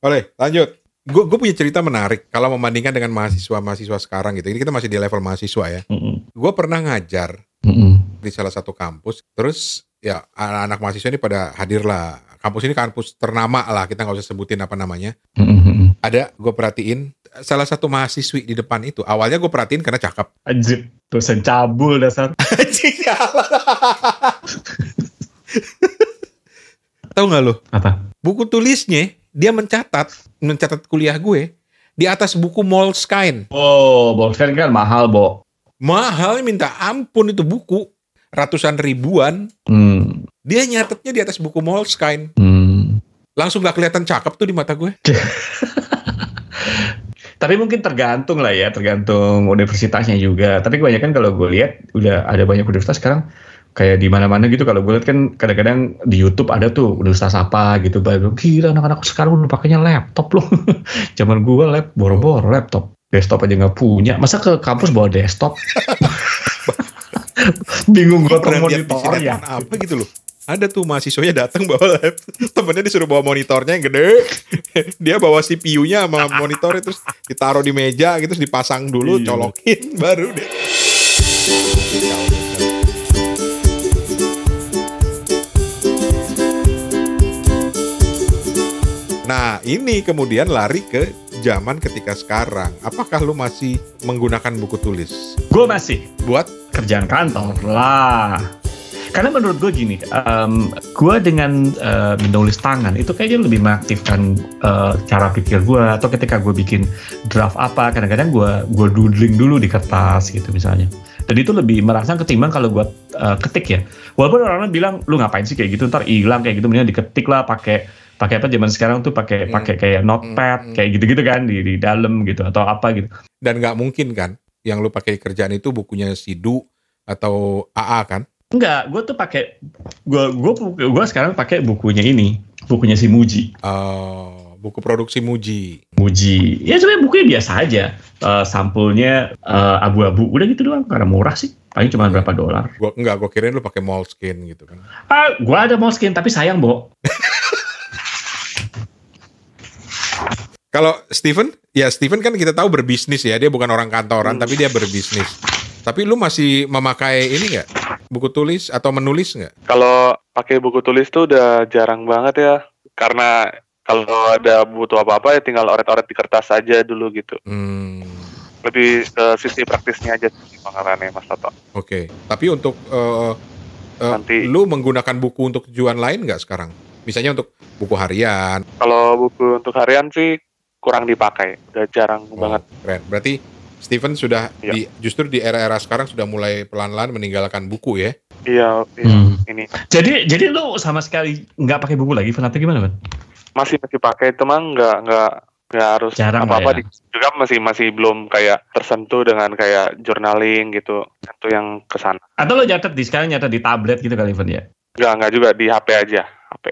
Oleh, lanjut. Gue gue punya cerita menarik kalau membandingkan dengan mahasiswa-mahasiswa sekarang gitu. Ini kita masih di level mahasiswa ya. Mm-mm. Gue pernah ngajar Mm-mm. di salah satu kampus. Terus ya anak-anak mahasiswa ini pada hadir lah. Kampus ini kampus ternama lah. Kita nggak usah sebutin apa namanya. Mm-mm. Ada gue perhatiin salah satu mahasiswi di depan itu. Awalnya gue perhatiin karena cakep. Anjir, dosen cabul dasar. Tahu nggak lo? Apa? Buku tulisnya dia mencatat mencatat kuliah gue di atas buku Moleskine. Oh, Bolskan kan mahal, Bo. Mahal minta ampun itu buku ratusan ribuan. Hmm. Dia nyatetnya di atas buku Moleskine. Hmm. Langsung gak kelihatan cakep tuh di mata gue. Tapi mungkin tergantung lah ya, tergantung universitasnya juga. Tapi kebanyakan kalau gue lihat udah ada banyak universitas sekarang kayak di mana-mana gitu. Kalau gue lihat kan kadang-kadang di YouTube ada tuh universitas apa gitu. Baru gila anak-anak sekarang udah pakainya laptop loh. Zaman gue lap boro-boro laptop. Desktop aja nggak punya. Masa ke kampus bawa desktop? Bingung gue di monitor ya. apa gitu loh. Ada tuh mahasiswanya datang bawa lab, temennya disuruh bawa monitornya yang gede, dia bawa CPU-nya sama monitornya terus ditaruh di meja gitu, terus dipasang dulu, Iya. colokin, baru deh. Nah, ini kemudian lari ke zaman ketika sekarang. Apakah lu masih menggunakan buku tulis? Gue masih Buat kerjaan kantor lah. Karena menurut gue gini, em, gue dengan eh, menulis tangan itu kayaknya lebih mengaktifkan eh, cara pikir gue. Atau ketika gue bikin draft apa, kadang-kadang gue gue doodling dulu di kertas gitu misalnya. Dan itu lebih merangsang ketimbang kalau gue eh, ketik ya. Walaupun orang-orang bilang lu ngapain sih kayak gitu, ntar hilang kayak gitu, mendingan diketik lah pakai pakai apa zaman sekarang tuh pakai Hmm. pakai kayak notepad Hmm. kayak gitu-gitu kan di di dalam gitu atau apa gitu. dan nggak mungkin kan yang lu pakai kerjaan itu bukunya Sidu atau AA kan? Enggak, gue tuh pakai gue gue gue sekarang pakai bukunya ini, bukunya si Muji. Oh, buku produksi Muji. Muji. Ya sebenarnya bukunya biasa aja. Eh, sampulnya eh, abu-abu. Udah gitu doang karena murah sih. Paling cuma berapa dolar. Gua enggak, gua kirain lu pakai Moleskine gitu kan. Ah, gua ada Moleskine tapi sayang, Bo. Kalau Steven, ya Steven kan kita tahu berbisnis ya, dia bukan orang kantoran tapi dia berbisnis. Tapi lu masih memakai ini nggak? Buku tulis atau menulis nggak? Kalau pakai buku tulis tuh udah jarang banget ya. Karena kalau ada butuh apa-apa ya tinggal oret-oret di kertas aja dulu gitu. Hmm, Lebih ke sisi praktisnya aja sih pengarannya Mas Toto. oke. Tapi untuk eh, eh, Nanti. lu menggunakan buku untuk tujuan lain nggak sekarang? Misalnya untuk buku harian. Kalau buku untuk harian sih kurang dipakai. Udah jarang Oh, banget. Keren. Berarti Steven sudah Iya. di justru di era-era sekarang sudah mulai pelan-pelan meninggalkan buku ya. Iya, iya. Hmm. Ini Jadi jadi lu sama sekali nggak pakai buku lagi, Van? Atau gimana, Van? masih masih pakai itu mah nggak nggak nggak harus Jarang apa-apa ya. di juga masih masih belum kayak tersentuh dengan kayak journaling gitu. Itu yang ke sana. Atau lu nyatet di sekarang nyatet di tablet gitu kali, Van ya? Nggak nggak juga di HP aja. HP.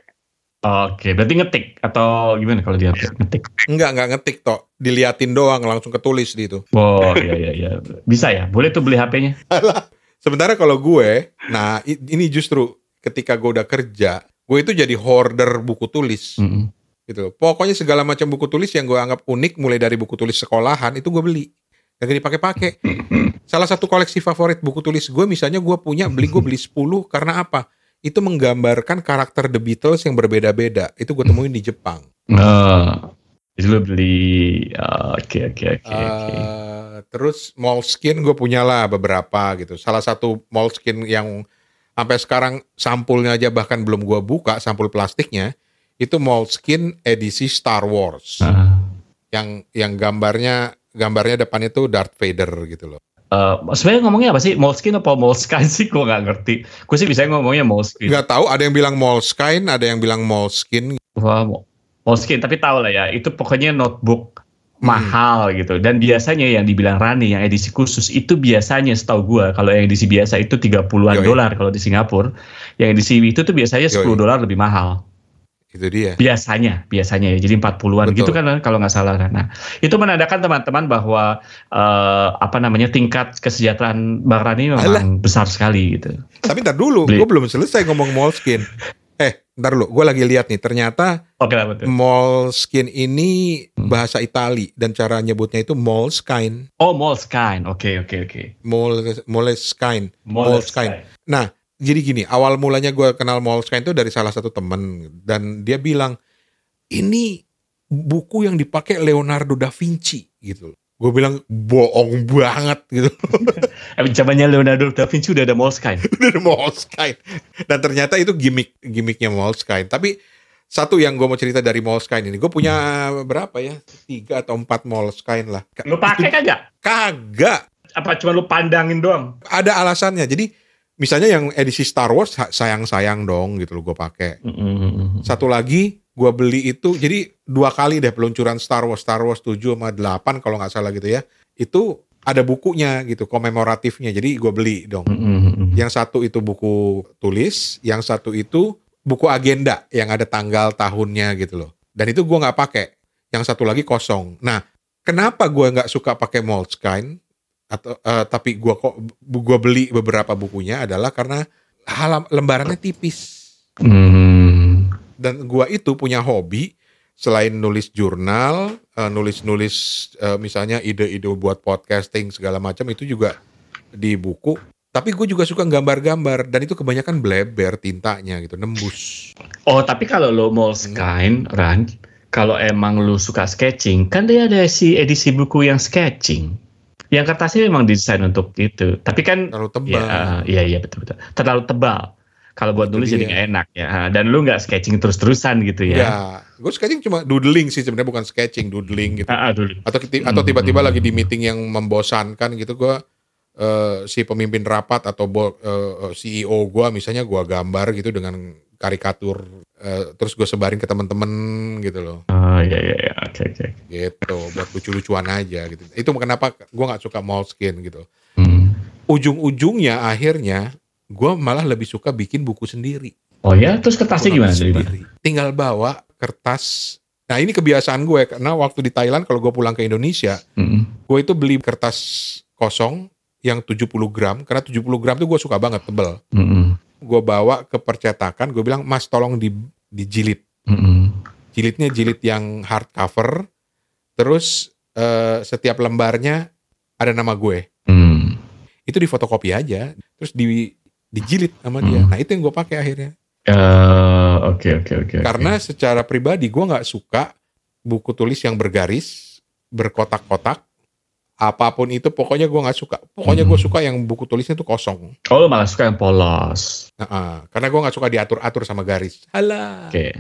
Oke, berarti ngetik atau gimana kalau dia ngetik? Enggak, enggak ngetik toh. Diliatin doang langsung ketulis di itu. Oh iya iya iya. Bisa ya? Boleh tuh beli HP-nya? Sementara kalau gue, nah ini justru ketika gue udah kerja, gue itu jadi hoarder buku tulis Mm-mm. gitu. loh. Pokoknya segala macam buku tulis yang gue anggap unik, mulai dari buku tulis sekolahan itu gue beli. Gak dipakai-pakai. Salah satu koleksi favorit buku tulis gue, misalnya gue punya beli gue beli 10 karena apa? Itu menggambarkan karakter The Beatles yang berbeda-beda. Itu gue temuin di Jepang. Oh, jadi lu beli. oh, Oke oke oke. Eh, terus Moleskine gue punya lah beberapa gitu. Salah satu Moleskine yang sampai sekarang sampulnya aja bahkan belum gue buka sampul plastiknya itu Moleskine edisi Star Wars Ah. yang yang gambarnya gambarnya depannya tuh Darth Vader gitu loh. Eh, sebenarnya ngomongnya apa sih? Moleskine apa Moleskine sih? Gue nggak ngerti. Gue sih bisa ngomongnya Moleskine. Nggak tahu ada yang bilang Moleskine, ada yang bilang Moleskine. Wah, Mo- Moleskine. Tapi tahu lah ya. Itu pokoknya notebook Hmm. mahal gitu. Dan biasanya yang dibilang Rani yang edisi khusus itu biasanya setahu gue kalau yang edisi biasa itu 30-an Yoi. dolar kalau di Singapura. Yang edisi itu tuh biasanya 10 Yoi. dolar lebih mahal. Itu dia. biasanya biasanya ya jadi 40-an Betul. gitu kan kalau nggak salah nah itu menandakan teman-teman bahwa eh, apa namanya tingkat kesejahteraan Bang Rani memang besar sekali gitu Tapi ntar dulu, gue belum selesai ngomong Moleskine. Eh, ntar dulu, gue lagi lihat nih. Ternyata oke lah betul Moleskine ini Hmm. bahasa Itali dan cara nyebutnya itu Moleskine. oh Moleskine oke oke oke Mol Moleskine. Moleskine. Nah, jadi gini, awal mulanya gue kenal Moleskine itu dari salah satu temen dan dia bilang ini buku yang dipakai Leonardo da Vinci gitu. Gue bilang bohong banget gitu. zamannya Leonardo da Vinci udah ada Moleskine Udah ada Moleskine. Dan ternyata itu gimmick gimmicknya Moleskine. Tapi satu yang gue mau cerita dari Moleskine ini, gue punya berapa ya? Tiga atau empat Moleskine lah. Lu pakai kagak Kagak. apa cuma lu pandangin doang Ada alasannya. Jadi misalnya yang edisi Star Wars sayang-sayang dong gitu loh gue pakai. Satu lagi gue beli itu jadi dua kali deh peluncuran Star Wars Star Wars 7 sama 8 kalau nggak salah gitu ya. Itu ada bukunya gitu komemoratifnya. Jadi gue beli dong. Yang satu itu buku tulis, yang satu itu buku agenda yang ada tanggal tahunnya gitu loh. Dan itu gue nggak pakai. Yang satu lagi kosong. Nah, kenapa gue nggak suka pakai Moleskine atau eh, tapi gue kok gue beli beberapa bukunya adalah karena halam, lembarannya tipis. Mm. Dan gue itu punya hobi selain nulis jurnal, eh, nulis-nulis eh, misalnya ide-ide buat podcasting segala macam itu juga di buku. Tapi gue juga suka gambar-gambar dan itu kebanyakan bleber tintanya gitu, nembus. Oh, tapi kalau lo Moleskine, Ran, kalau emang lu suka sketching, kan dia ada si edisi buku yang sketching. Yang kertasnya memang desain untuk itu. Tapi kan, Terlalu tebal. ya, iya iya betul betul. Terlalu tebal. Kalau buat nulis jadi nggak enak ya. Dan lu nggak sketching terus-terusan gitu ya. Ya, gue sketching cuma doodling sih sebenarnya bukan sketching, doodling gitu. Ah, ah, dulu. Atau atau tiba-tiba lagi di meeting yang membosankan gitu gue eh, si pemimpin rapat atau bo- eh, CEO gue misalnya gue gambar gitu dengan karikatur eh, terus gue sebarin ke temen-temen gitu loh. Oh iya iya iya. oke oke. gitu buat lucu-lucuan aja gitu itu kenapa gue nggak suka moleskin gitu Hmm. ujung-ujungnya akhirnya gue malah lebih suka bikin buku sendiri Oh ya, terus kertasnya gimana? Sendiri. tinggal bawa kertas nah ini kebiasaan gue karena waktu di Thailand kalau gue pulang ke Indonesia Mm. gue itu beli kertas kosong yang 70 gram karena 70 gram tuh gue suka banget tebel Mm-mm. Gue bawa ke percetakan gue bilang mas tolong di dijilid Mm-mm. jilidnya jilid yang hardcover terus eh, setiap lembarnya ada nama gue Mm. itu di fotokopi aja terus di dijilid sama dia Hmm. nah itu yang gue pakai akhirnya Eh, Oke oke oke. karena secara pribadi gue nggak suka buku tulis yang bergaris berkotak-kotak apa pun itu pokoknya gue nggak suka pokoknya gue Hmm. suka yang buku tulisnya tuh kosong oh lu malah suka yang polos. Nah, ah, karena gue nggak suka diatur-atur sama garis Alah. Oke.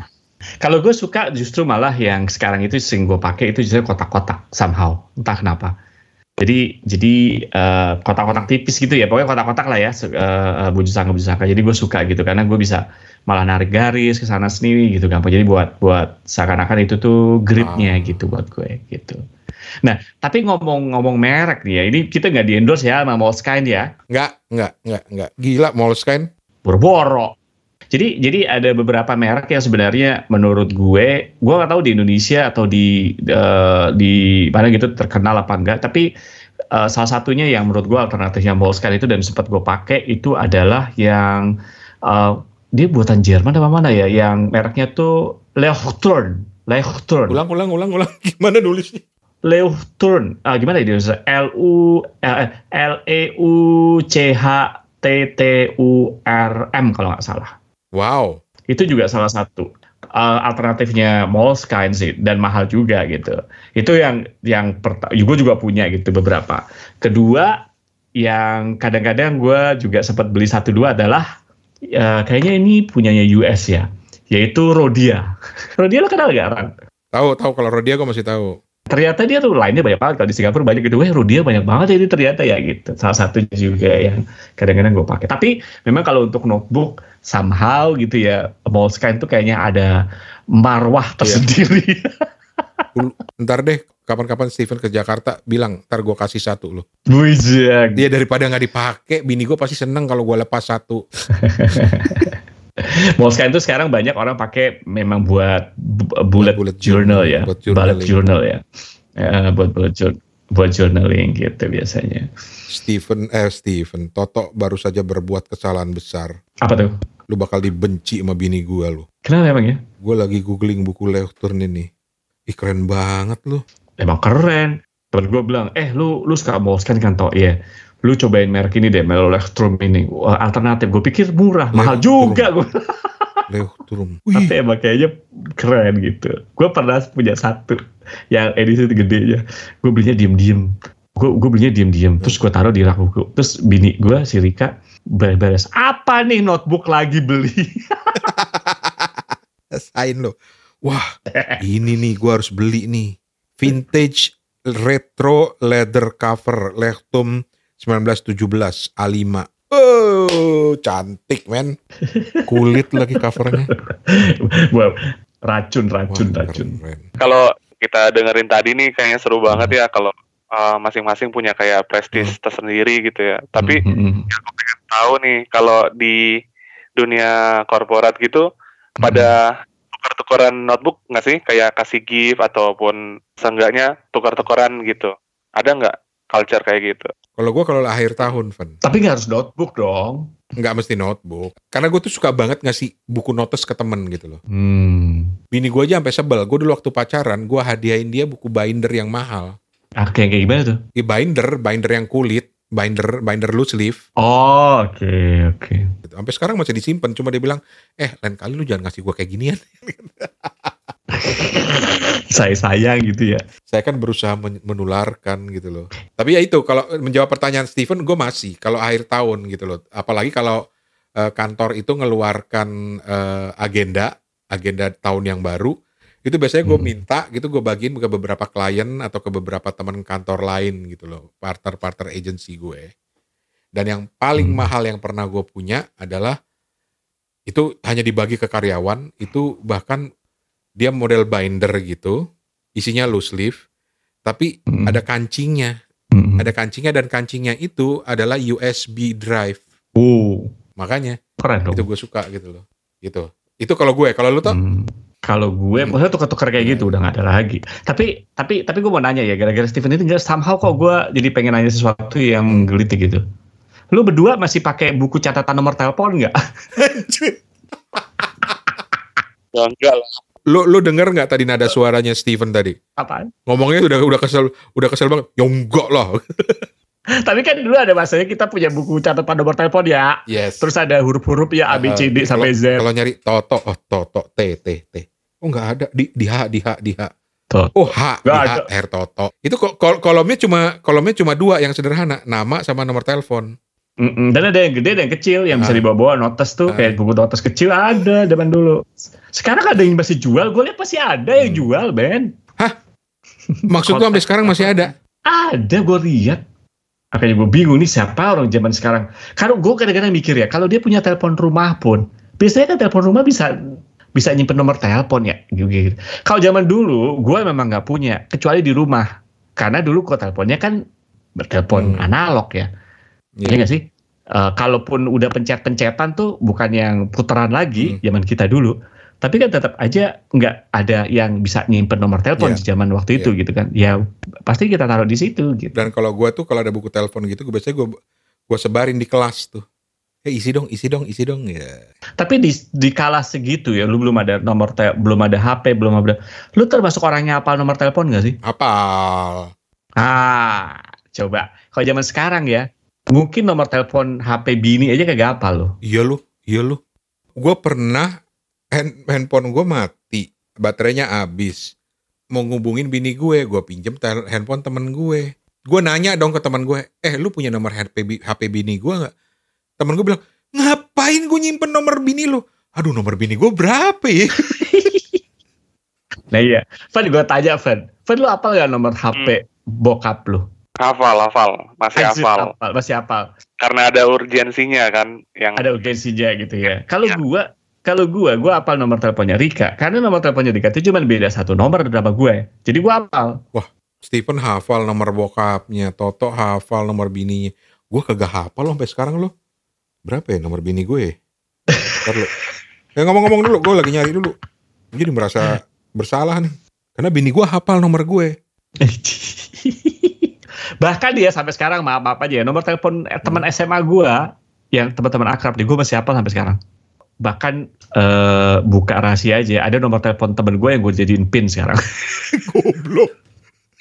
Kalau gue suka justru malah yang sekarang itu sering gue pakai itu justru kotak-kotak somehow entah kenapa. Jadi jadi eh, kotak-kotak tipis gitu ya pokoknya kotak-kotak lah ya se- eh, baju sangka baju sangka. Jadi gue suka gitu karena gue bisa malah narik garis ke sana sini gitu gampang. Jadi buat buat seakan-akan itu tuh gridnya Ah. gitu buat gue gitu. Nah tapi ngomong-ngomong merek nih ya ini kita nggak di endorse ya sama Moleskine ya nggak nggak nggak nggak gila Moleskine boro-boro. Jadi jadi ada beberapa merek yang sebenarnya menurut gue, gue nggak tahu di Indonesia atau di uh, di mana gitu terkenal apa enggak. Tapi uh, salah satunya yang menurut gue alternatifnya Moleskine itu dan sempat gue pakai itu adalah yang uh, dia buatan Jerman apa mana ya? Yang mereknya tuh Leuchtturm. Leuchtturm. Ulang ulang ulang ulang gimana nulisnya? Leuchtturm. Ah gimana ya L U L E U C H T T U R M kalau nggak salah. Wow. Itu juga salah satu uh, alternatifnya Moleskine sih dan mahal juga gitu. Itu yang yang pertama, gue juga punya gitu beberapa. Kedua yang kadang-kadang gue juga sempat beli satu dua adalah uh, kayaknya ini punyanya US ya, yaitu Rodia. Rodia lo kenal gak Ran? Tahu tahu kalau Rodia gue masih tahu ternyata dia tuh lainnya banyak banget kalau di Singapura banyak gitu wah Rudia banyak banget ini ternyata ya gitu salah satu juga yang kadang-kadang gue pakai tapi memang kalau untuk notebook somehow gitu ya Moleskine tuh kayaknya ada marwah iya. tersendiri iya. ntar deh kapan-kapan Steven ke Jakarta bilang ntar gue kasih satu loh Bujang. dia daripada nggak dipakai bini gue pasti seneng kalau gue lepas satu Moleskine itu sekarang banyak orang pakai memang buat bullet, bullet journal, ya, buat bullet journal ya, ya buat bullet journal buat journaling gitu biasanya. Stephen eh Stephen Toto baru saja berbuat kesalahan besar. Apa tuh? Lu bakal dibenci sama bini gua lu. Kenapa emang ya? Gua lagi googling buku Leuchtturm ini. Ih keren banget lu. Emang keren. Temen gue bilang, eh lu lu suka Moleskine kan toh? Iya lu cobain merek ini deh Melolextrum ini. Wah, alternatif. Gue pikir murah mahal juga gue Leochtrum tapi emang kayaknya keren gitu. Gue pernah punya satu yang edisi gedenya gue belinya diem-diem. Gue gue belinya diem-diem. Terus gue taruh di rak buku terus bini gue si Rika beres-beres apa nih notebook lagi beli? Sain lo. Wah ini nih gue harus beli nih. Vintage retro leather cover Lechtum 1917 A5. Oh, cantik men. Kulit lagi covernya. wow, racun, racun, Wah, racun. Kalau kita dengerin tadi nih kayaknya seru banget ya kalau uh, masing-masing punya kayak prestis hmm. tersendiri gitu ya. Tapi hmm. hmm, hmm. yang aku pengen tahu nih kalau di dunia korporat gitu hmm. pada tukar-tukaran notebook nggak sih kayak kasih gift ataupun seenggaknya tukar-tukaran gitu. Ada nggak culture kayak gitu? Kalau gue kalau akhir tahun, Van. Tapi nggak harus notebook dong. Nggak mesti notebook. Karena gue tuh suka banget ngasih buku notes ke temen gitu loh. Hmm. Bini gue aja sampai sebel. Gue dulu waktu pacaran, gue hadiahin dia buku binder yang mahal. Ah, kayak, kayak gimana tuh? Ya, binder, binder yang kulit. Binder, binder loose leaf. Oh, oke, okay, oke. Okay. Gitu. Sampai sekarang masih disimpan. Cuma dia bilang, eh lain kali lu jangan ngasih gue kayak ginian. saya sayang gitu ya. Saya kan berusaha menularkan gitu loh. Tapi ya itu kalau menjawab pertanyaan Steven, gue masih kalau akhir tahun gitu loh. Apalagi kalau uh, kantor itu ngeluarkan uh, agenda agenda tahun yang baru, itu biasanya gue hmm. minta gitu gue bagiin ke beberapa klien atau ke beberapa teman kantor lain gitu loh, partner-partner agency gue. Dan yang paling hmm. mahal yang pernah gue punya adalah itu hanya dibagi ke karyawan, itu bahkan dia model binder gitu, isinya loose leaf, tapi mm. ada kancingnya. Mm. Ada kancingnya dan kancingnya itu adalah USB drive. Oh, makanya keren dong. Itu gue suka gitu loh. Gitu. Itu kalau gue, kalau lu tuh? Mm. Kalau gue, hmm. maksudnya tukar-tukar kayak gitu udah gak ada lagi. Tapi tapi tapi gue mau nanya ya, gara-gara Steven itu nggak somehow kok gue jadi pengen nanya sesuatu yang gelitik gitu. Lu berdua masih pakai buku catatan nomor telepon nggak? ya enggak lah lu lu denger nggak tadi nada suaranya Steven tadi? Apaan? Ngomongnya udah udah kesel udah kesel banget. Ya enggak lah. Tapi kan dulu ada masanya kita punya buku catatan nomor telepon ya. Yes. Terus ada huruf-huruf ya A B C D uh, sampai Z. Kalau nyari Toto, oh Toto, T T T. Oh nggak ada di di H di H di H. Toto. Oh H di H R Toto. Itu kol kolomnya cuma kolomnya cuma dua yang sederhana, nama sama nomor telepon. Mm -mm. Dan ada yang gede dan yang kecil yang bisa ah. dibawa-bawa notes tuh ah. kayak buku notes kecil ada zaman dulu. Sekarang ada yang masih jual, gue lihat pasti ada yang hmm. jual, Ben. Hah? Maksud gue sampai sekarang masih ada? Ada, gue lihat. Makanya gue bingung nih siapa orang zaman sekarang. Kalau gue kadang-kadang mikir ya, kalau dia punya telepon rumah pun, biasanya kan telepon rumah bisa bisa nyimpen nomor telepon ya, gitu. Kalau zaman dulu, gue memang nggak punya, kecuali di rumah. Karena dulu kok teleponnya kan bertelepon hmm. analog ya Iya yeah. gak sih? uh, kalaupun udah pencet-pencetan tuh bukan yang putaran lagi Hmm. zaman kita dulu, tapi kan tetap aja nggak ada yang bisa nyimpen nomor telepon Iya. di zaman waktu itu gitu kan. Ya pasti kita taruh di situ gitu. Dan kalau gua tuh kalau ada buku telepon gitu, gue biasanya gua gua sebarin di kelas tuh. Eh isi dong, isi dong, isi dong ya. Tapi di di kala segitu ya, lu belum ada nomor te belum ada HP, belum ada. Lu termasuk orang yang hafal nomor telepon gak sih? Apal. Ah, coba. Kalau zaman sekarang ya, mungkin nomor telepon HP bini aja kagak hafal loh. Iya lu, iya lu. Gue pernah hand, handphone gue mati, baterainya habis. Mau ngubungin bini gue, gue pinjem tel- handphone temen gue. Gue nanya dong ke teman gue, eh lu punya nomor HP, HP bini gue nggak? Temen gue bilang, ngapain gue nyimpen nomor bini lu? Aduh nomor bini gue berapa ya? Nah iya, Van gue tanya Van, Van lu hafal gak nomor HP bokap lu? Hafal, hafal, masih Anjir, hafal. hafal, Masih hafal. Karena ada urgensinya kan, yang Ada urgensinya gitu ya. Kalau Ya. gua, kalau gua, gua hafal nomor teleponnya Rika. Karena nomor teleponnya Rika itu cuma beda satu nomor sama gue. Jadi gua hafal. Stephen hafal nomor bokapnya, Toto hafal nomor bininya. Gue kagak hafal loh sampai sekarang lo. Berapa ya nomor bini gue? Ntar lu. Ya ngomong-ngomong dulu, gue lagi nyari dulu. Jadi merasa bersalah nih. Karena bini gue hafal nomor gue. Bahkan dia sampai sekarang maaf maaf aja ya, nomor telepon eh, teman SMA gua yang teman-teman akrab di gua masih hafal sampai sekarang. Bahkan eh, buka rahasia aja, ada nomor telepon temen gue yang gue jadiin pin sekarang. Goblok.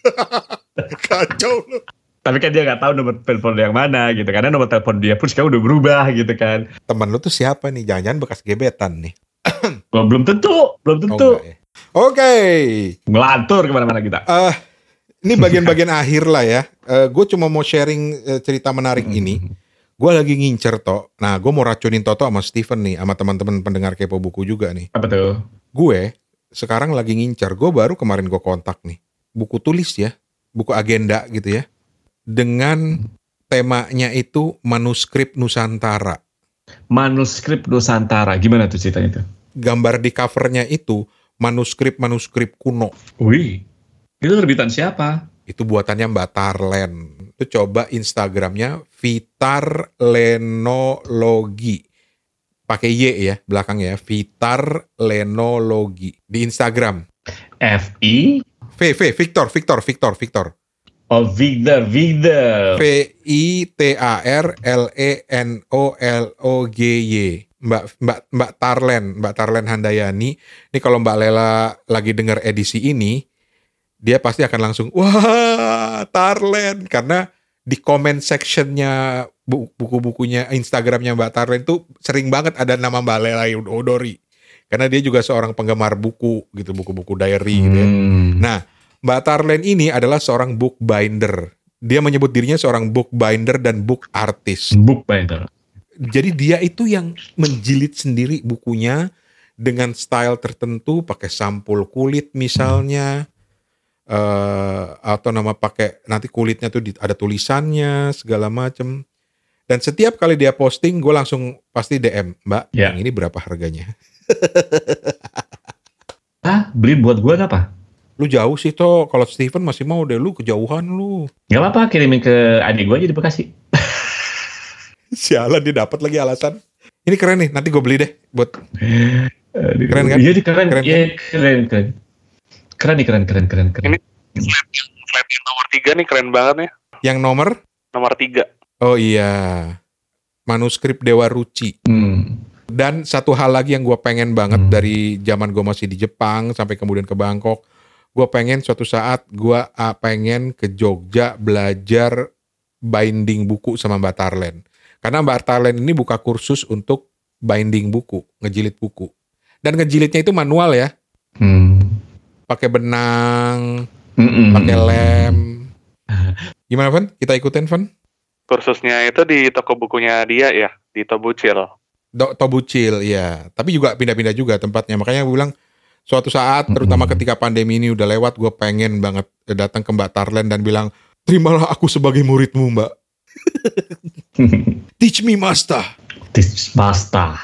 Kacau lo. Tapi kan dia nggak tahu nomor telepon yang mana gitu, karena nomor telepon dia pun sekarang udah berubah gitu kan. Temen lu tuh siapa nih? Jangan-jangan bekas gebetan nih. Gua belum tentu, belum Oh, tentu. ya. Oke. Ngelantur ke mana-mana kita. Eh, ini bagian-bagian akhir lah ya. gue cuma mau sharing eh, cerita menarik ini. Gue lagi ngincer toh. Nah, gue mau racunin Toto sama Steven nih, sama teman-teman pendengar kepo buku juga nih. Apa tuh? Gue sekarang lagi ngincer. Gue baru kemarin gue kontak nih. Buku tulis ya, buku agenda gitu ya. Dengan temanya itu manuskrip Nusantara. Manuskrip Nusantara, gimana tuh ceritanya itu? Gambar di covernya itu manuskrip-manuskrip kuno. Wih, itu terbitan siapa? Itu buatannya Mbak Tarlen. Itu coba Instagramnya Vitar Lenologi. Pakai Y ya belakang ya. Vitar Lenologi. Di Instagram. F I V, V, Victor, Victor, Victor, Victor. Oh Victor, Victor. V I T A R L E N O L O G Y. Mbak Mbak Mbak Tarlen, Mbak Tarlen Handayani. Ini kalau Mbak Lela lagi dengar edisi ini, dia pasti akan langsung wah Tarlen karena di comment sectionnya bu- buku-bukunya Instagramnya Mbak Tarlen tuh sering banget ada nama Mbak Lela Udori karena dia juga seorang penggemar buku gitu buku-buku diary gitu ya. Hmm. Nah, Mbak Tarlen ini adalah seorang bookbinder. Dia menyebut dirinya seorang bookbinder dan book artist. Bookbinder. Jadi dia itu yang menjilid sendiri bukunya dengan style tertentu, pakai sampul kulit misalnya, eh atau nama pakai nanti kulitnya tuh di- ada tulisannya segala macem. Dan setiap kali dia posting, gue langsung pasti DM, Mbak, Ya. yang ini berapa harganya? Ah, beli buat gua apa? Lu jauh sih toh, kalau Steven masih mau deh, lu kejauhan lu. Gak apa-apa, kirimin ke adik gua aja di Bekasi. Sialan dia dapat lagi alasan. Ini keren nih, nanti gue beli deh buat. Keren kan? Iya, keren. Keren Iya, keren, keren. Keren nih, keren, keren, keren, keren. Ini- flat yang, flat yang nomor tiga nih keren banget nih. yang nomor. Nomor tiga. Oh iya, manuskrip Dewa Ruci. Hmm. Dan satu hal lagi yang gue pengen banget Hmm. dari zaman gue masih di Jepang sampai kemudian ke Bangkok, gue pengen suatu saat gue pengen ke Jogja belajar binding buku sama Mbak Tarlen. Karena Mbak Tarlen ini buka kursus untuk binding buku, ngejilid buku. Dan ngejilidnya itu manual ya, Hmm. Pakai benang, Mm-mm. pakai lem. Gimana Van? Kita ikutin Van? Kursusnya itu di toko bukunya dia ya, di Tobucil. Do, Tobucil, ya. Tapi juga pindah-pindah juga tempatnya. Makanya gue bilang suatu saat, terutama Mm-mm. ketika pandemi ini udah lewat, gue pengen banget datang ke Mbak Tarlen dan bilang, terimalah aku sebagai muridmu Mbak. Teach me master. Tis basta.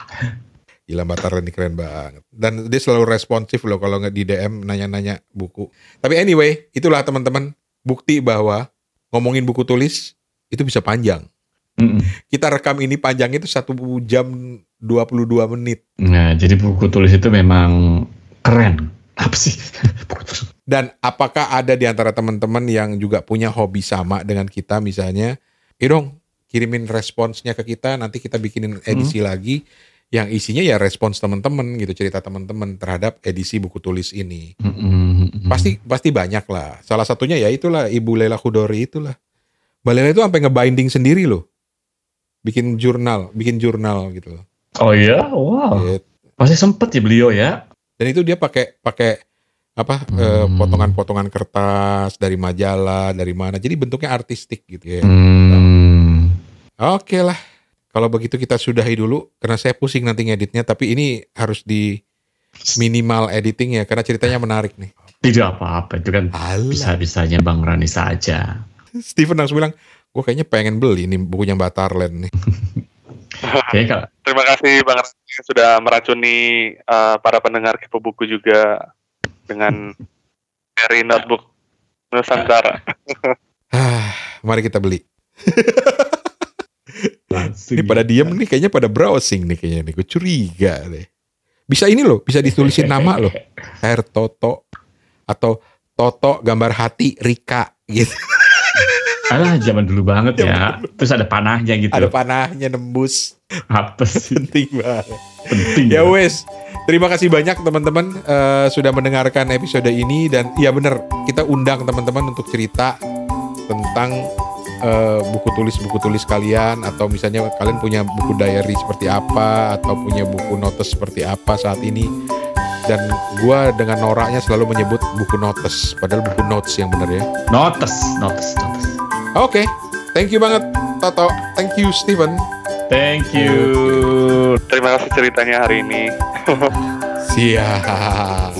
Gila Mbak ini keren banget. Dan dia selalu responsif loh kalau nggak di DM nanya-nanya buku. Tapi anyway, itulah teman-teman bukti bahwa ngomongin buku tulis itu bisa panjang. Mm -mm. Kita rekam ini panjangnya itu satu jam 22 menit. Nah, jadi buku tulis itu memang keren. Apa sih? Dan apakah ada di antara teman-teman yang juga punya hobi sama dengan kita misalnya, eh dong kirimin responsnya ke kita, nanti kita bikinin edisi hmm. lagi yang isinya ya respons teman-teman gitu, cerita teman-teman terhadap edisi buku tulis ini. Hmm. hmm, hmm, hmm. Pasti pasti banyak lah. Salah satunya ya itulah Ibu Lela Khudori itulah. Mbak Lela itu sampai ngebinding sendiri loh. Bikin jurnal, bikin jurnal gitu loh. Oh iya, wow. Gitu. Pasti sempet ya beliau ya. Dan itu dia pakai pakai apa eh, hmm. potongan-potongan kertas dari majalah, dari mana. Jadi bentuknya artistik gitu ya. Hmm. Oke lah. Kalau begitu kita sudahi dulu karena saya pusing nanti ngeditnya tapi ini harus di minimal editing ya karena ceritanya menarik nih. Tidak apa-apa itu kan bisa-bisanya Bang Rani saja. Steven langsung bilang, gue kayaknya pengen beli ini bukunya Batarland nih. Terima kasih Bang Rani sudah meracuni uh, para pendengar Kepo Buku juga dengan dari notebook Nusantara. Ah, mari kita beli. Ini pada diem nih kayaknya pada browsing nih kayaknya nih. Gue curiga deh. Bisa ini loh, bisa ditulisin nama loh. Air Toto atau Toto gambar hati Rika gitu. Alah zaman dulu banget ya. Terus ada panahnya gitu. Ada panahnya nembus. Apa sih? Penting banget. Penting. Ya wes. Terima kasih banyak teman-teman uh, sudah mendengarkan episode ini dan ya bener kita undang teman-teman untuk cerita tentang uh, buku tulis buku tulis kalian atau misalnya kalian punya buku diary seperti apa atau punya buku notes seperti apa saat ini dan gue dengan noraknya selalu menyebut buku notes padahal buku notes yang benar ya notes notes notes Oke, okay. thank you banget Toto. Thank you Steven. Thank you. Terima kasih ceritanya hari ini. Siap.